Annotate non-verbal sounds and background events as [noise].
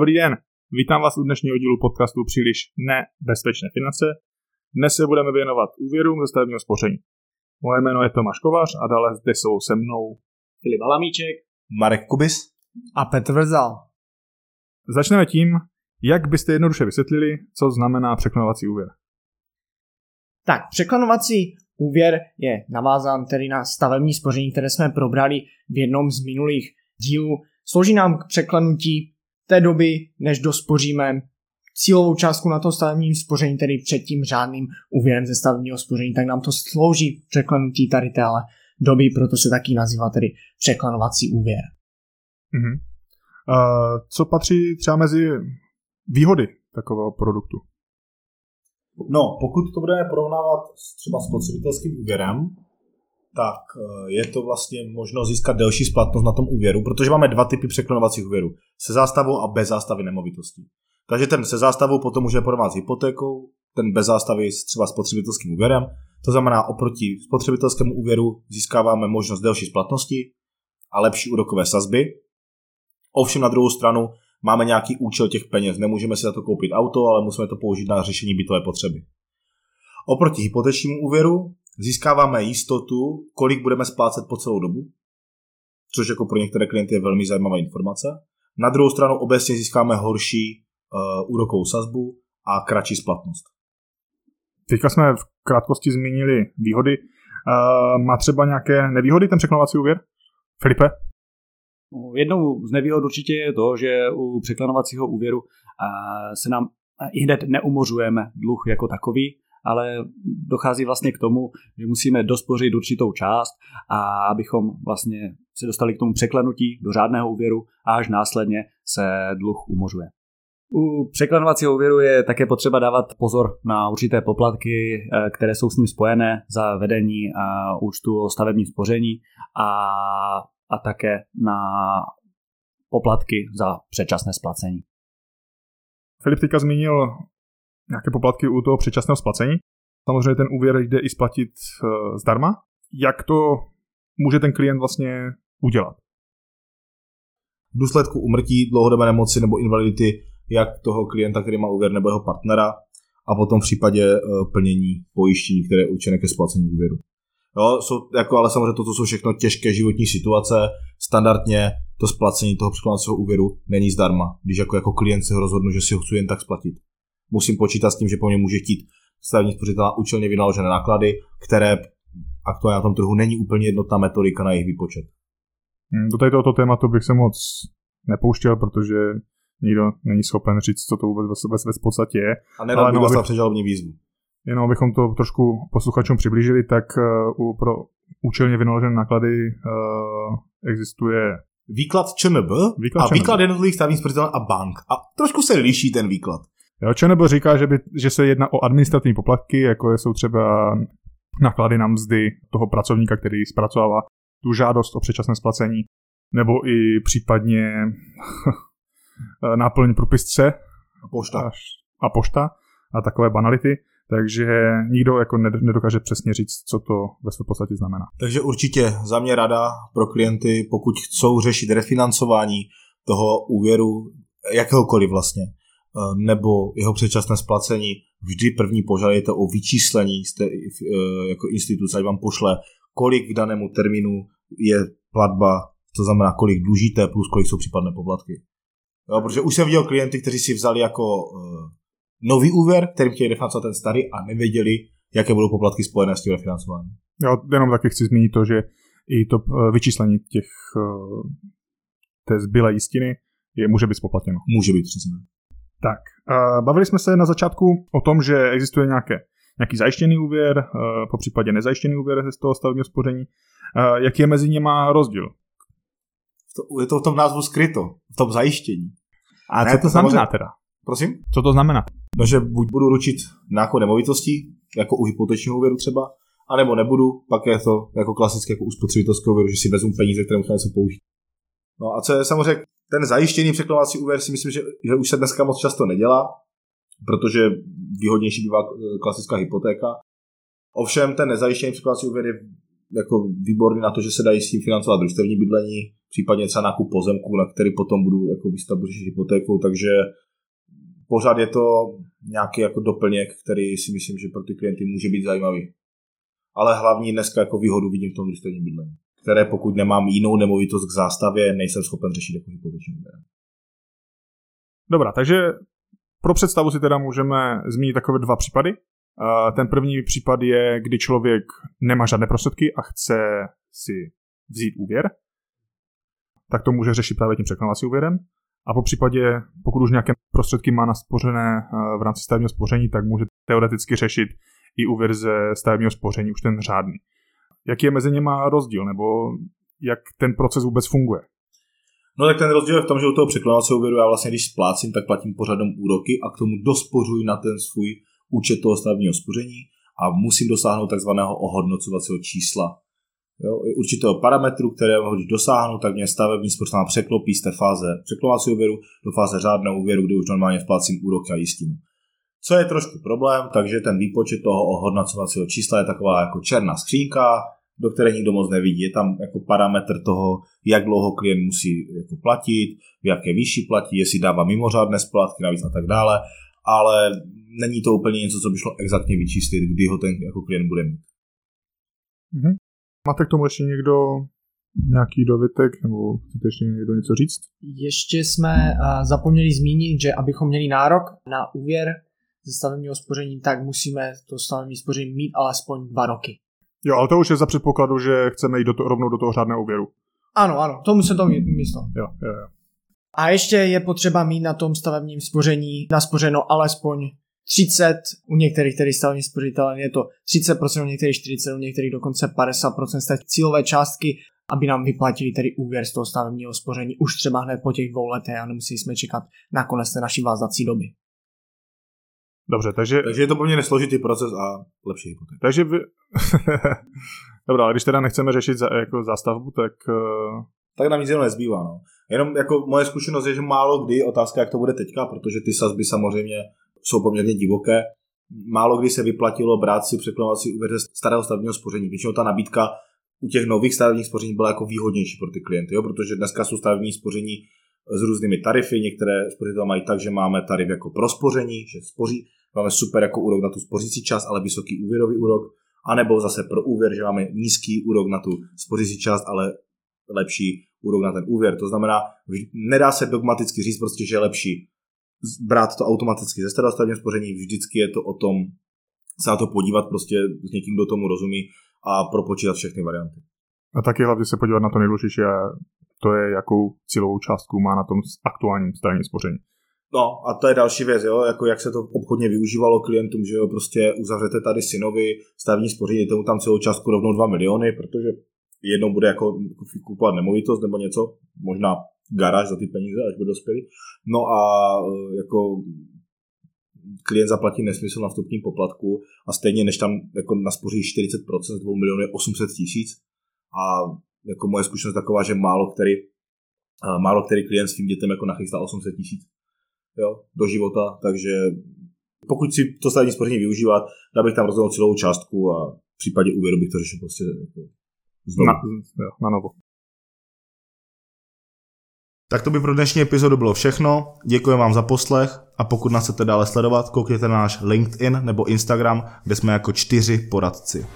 Dobrý den, vítám vás u dnešního dílu podcastu Příliš nebezpečné finance. Dnes se budeme věnovat úvěrům ze stavebního spoření. Moje jméno je Tomáš Kovář a dále zde jsou se mnou Filip Alamíček, Marek Kubis a Petr Vrzal. Začneme tím, jak byste jednoduše vysvětlili, co znamená překlenovací úvěr. Tak, překlenovací úvěr je navázán tedy na stavební spoření, které jsme probrali v jednom z minulých dílů. Slouží nám k překlenutí té doby, než dospoříme cílovou částku na to stavebním spoření, tedy před tím řádným úvěrem ze stavebního spoření, tak nám to slouží překlenutí tady téhle doby, proto se taky nazývá tedy překlenovací úvěr. Mhm. Uh, co patří třeba mezi výhody takového produktu? No, pokud to budeme porovnávat třeba s spotřebitelským úvěrem, tak eh, je to vlastně možnost získat delší splatnost na tom úvěru, protože máme dva typy překlenovacích úvěrů. Se zástavou a bez zástavy nemovitostí. Takže ten se zástavou potom můžeme porovnat s hypotékou, ten bez zástavy s třeba spotřebitelským úvěrem. To znamená, oproti spotřebitelskému úvěru získáváme možnost delší splatnosti a lepší úrokové sazby. Ovšem na druhou stranu máme nějaký účel těch peněz. Nemůžeme si za to koupit auto, ale musíme to použít na řešení bytové potřeby. Oproti hypotečnímu úvěru získáváme jistotu, kolik budeme splácet po celou dobu, což jako pro některé klienty je velmi zajímavá informace. Na druhou stranu obecně získáme horší uh, úrokovou sazbu a kratší splatnost. Teďka jsme v krátkosti zmínili výhody. Uh, má třeba nějaké nevýhody ten překlenovací úvěr? Filipe? No, jednou z nevýhod určitě je to, že u překlenovacího úvěru se nám i hned neumořujeme dluh jako takový, ale dochází vlastně k tomu, že musíme dospořit určitou část a abychom vlastně se dostali k tomu překlenutí do řádného úvěru a až následně se dluh umořuje. U překlenovacího úvěru je také potřeba dávat pozor na určité poplatky, eh, které jsou s ním spojené za vedení účtu o stavebním spoření a, a také na poplatky za předčasné splacení. Filip teďka zmínil nějaké poplatky u toho předčasného splacení. Samozřejmě ten úvěr jde i splatit uh, zdarma. Jak to může ten klient vlastně udělat? V důsledku umrtí, dlouhodobé nemoci nebo invalidity jak toho klienta, který má úvěr, nebo jeho partnera a potom v případě uh, plnění pojištění, které je určené ke splacení úvěru. Jo, jsou, jako, ale samozřejmě toto jsou všechno těžké životní situace. Standardně to splacení toho překladacího úvěru není zdarma, když jako, jako klient se rozhodnu, že si ho chci jen tak splatit musím počítat s tím, že po něm může chtít stavební spořitel účelně vynaložené náklady, které aktuálně na tom trhu není úplně jednotná metodika na jejich výpočet. Hmm, do tady tohoto tématu bych se moc nepouštěl, protože nikdo není schopen říct, co to vůbec ve, v podstatě je. A nedal bych dostat předžalobní výzvu. Jenom abychom to trošku posluchačům přiblížili, tak uh, pro účelně vynaložené náklady uh, existuje Výklad ČNB výklad a ČNB. výklad jednotlivých stavních spořitel a bank. A trošku se liší ten výklad. Jo, nebo říká, že, by, že se jedná o administrativní poplatky, jako jsou třeba náklady na mzdy toho pracovníka, který zpracovává tu žádost o předčasné splacení, nebo i případně [laughs] náplň propisce a pošta. a pošta a takové banality, takže nikdo jako nedokáže přesně říct, co to ve své podstatě znamená. Takže určitě za mě rada pro klienty, pokud chcou řešit refinancování toho úvěru, jakéhokoliv vlastně, nebo jeho předčasné splacení, vždy první požadujete o vyčíslení jste, eh, jako instituce, ať vám pošle, kolik k danému termínu je platba, to znamená, kolik dlužíte, plus kolik jsou případné poplatky. Jo, protože už jsem viděl klienty, kteří si vzali jako uh, nový úvěr, kterým chtěli refinancovat ten starý a nevěděli, jaké budou poplatky spojené s tím refinancováním. Jo, jenom taky chci zmínit to, že i to vyčíslení těch uh, té zbylé jistiny je, může být spoplatněno. Může být, přesně. Tak, bavili jsme se na začátku o tom, že existuje nějaké, nějaký zajištěný úvěr, uh, po případě nezajištěný úvěr z toho stavebního spoření. Uh, jaký je mezi nimi rozdíl? Je to v tom názvu skryto, v tom zajištění. A ne, co to, to znamená samozřejmě... teda? Prosím? Co to znamená? No, že buď budu ručit nějakou nemovitostí, jako u hypotečního úvěru třeba, anebo nebudu, pak je to jako klasické jako u spotřebitelského úvěru, že si vezmu peníze, které musím něco použít. No a co je samozřejmě ten zajištěný překlenovací úvěr si myslím, že, že už se dneska moc často nedělá, protože výhodnější bývá eh, klasická hypotéka. Ovšem ten nezajištěný překlenovací úvěr je jako výborný na to, že se dají s tím financovat družstevní bydlení, případně třeba nákup pozemku, na který potom budu jako výstavbu řešit hypotékou, takže pořád je to nějaký jako doplněk, který si myslím, že pro ty klienty může být zajímavý. Ale hlavní dneska jako výhodu vidím v tom družstevním bydlení, které pokud nemám jinou nemovitost k zástavě, nejsem schopen řešit jako hypoteční úvěr. Dobrá, takže pro představu si teda můžeme zmínit takové dva případy. Ten první případ je, kdy člověk nemá žádné prostředky a chce si vzít úvěr, tak to může řešit právě tím překladovacím úvěrem. A po případě, pokud už nějaké prostředky má naspořené eh, v rámci stavebního spoření, tak může teoreticky řešit i úvěr ze stavebního spoření, už ten řádný. Jaký je mezi něma rozdíl, nebo jak ten proces vůbec funguje? No tak ten rozdíl je v tom, že u toho překladovacího úvěru já vlastně, když splácím, tak platím pořadom úroky a k tomu dospořuji na ten svůj účet toho stavebního spoření a musím dosáhnout takzvaného ohodnocovacího čísla. Jo, určitého parametru, které když dosáhnu, tak mě stavební spořitelna překlopí z té fáze překlovacího úvěru do fáze řádného úvěru, kde už normálně vplácím úroky a jistinu. Co je trošku problém, takže ten výpočet toho ohodnocovacího čísla je taková jako černá skřínka, do které nikdo moc nevidí. Je tam jako parametr toho, jak dlouho klient musí jako platit, v jaké výši platí, jestli dává mimořádné splatky navíc a tak dále, ale není to úplně něco, co by šlo exaktně vyčíslit, kdy ho ten jako klient bude mít. Mm-hmm. Máte k tomu ještě někdo nějaký dovětek, nebo chcete ještě někdo něco říct? Ještě jsme zapomněli zmínit, že abychom měli nárok na úvěr ze stavebního spoření, tak musíme to stavební spoření mít alespoň dva roky. Jo, ale to už je za předpokladu, že chceme jít do to, rovnou do toho řádného úvěru. Ano, ano, tomu se to myslel. Jo, jo, jo. A ještě je potřeba mít na tom stavebním spoření naspořeno alespoň 30, u některých tedy stavebních spořitelů je to 30%, u některých 40%, u některých dokonce 50% z té cílové částky, aby nám vyplatili tedy úvěr z toho stavebního spoření už třeba hned po těch dvou letech a nemuseli jsme čekat na konec té naší vázací doby. Dobře, takže... Takže je to poměrně složitý proces a lepší hypoték. Takže vy... [laughs] Dobrá, ale když teda nechceme řešit za, jako zástavbu, tak... Uh... Tak nám nic nezbývá, no. Jenom jako moje zkušenost je, že málo kdy, otázka, jak to bude teďka, protože ty sazby samozřejmě jsou poměrně divoké. Málo kdy se vyplatilo brát si překlonovací úvěr ze starého stavebního spoření. Většinou ta nabídka u těch nových stavebních spoření byla jako výhodnější pro ty klienty, jo? protože dneska jsou stavební spoření s různými tarify. Některé spořitelé mají tak, že máme tarif jako pro spoření, že spoří, máme super jako úrok na tu spořící část, ale vysoký úvěrový úrok, anebo zase pro úvěr, že máme nízký úrok na tu spořící část, ale lepší úrok na ten úvěr. To znamená, nedá se dogmaticky říct prostě, že je lepší brát to automaticky ze starého spoření, vždycky je to o tom se na to podívat prostě s někým, kdo tomu rozumí a propočítat všechny varianty. A taky hlavně se podívat na to nejdůležitější a to je, jakou cílovou částku má na tom aktuálním stavebním spoření. No a to je další věc, jo, jako jak se to obchodně využívalo klientům, že jo, prostě uzavřete tady synovi stavní spoření, tomu tam celou částku rovnou 2 miliony, protože jednou bude jako kupovat nemovitost nebo něco, možná garáž za ty peníze, až bude dospělý. No a e, jako klient zaplatí nesmysl na vstupním poplatku a stejně než tam jako naspoří 40% z 2 milionů 800 tisíc a jako moje zkušenost taková, že málo který, e, málo který klient svým dětem jako nachystá 800 tisíc jo, do života, takže pokud si to stavební spoření využívat, dal bych tam rozhodnout celou částku a v případě úvěru bych to řešil prostě jako znovu. Na, jo, na novo. Tak to by pro dnešní epizodu bylo všechno. Děkuji vám za poslech a pokud nás chcete dále sledovat, koukněte na náš LinkedIn nebo Instagram, kde jsme jako čtyři poradci.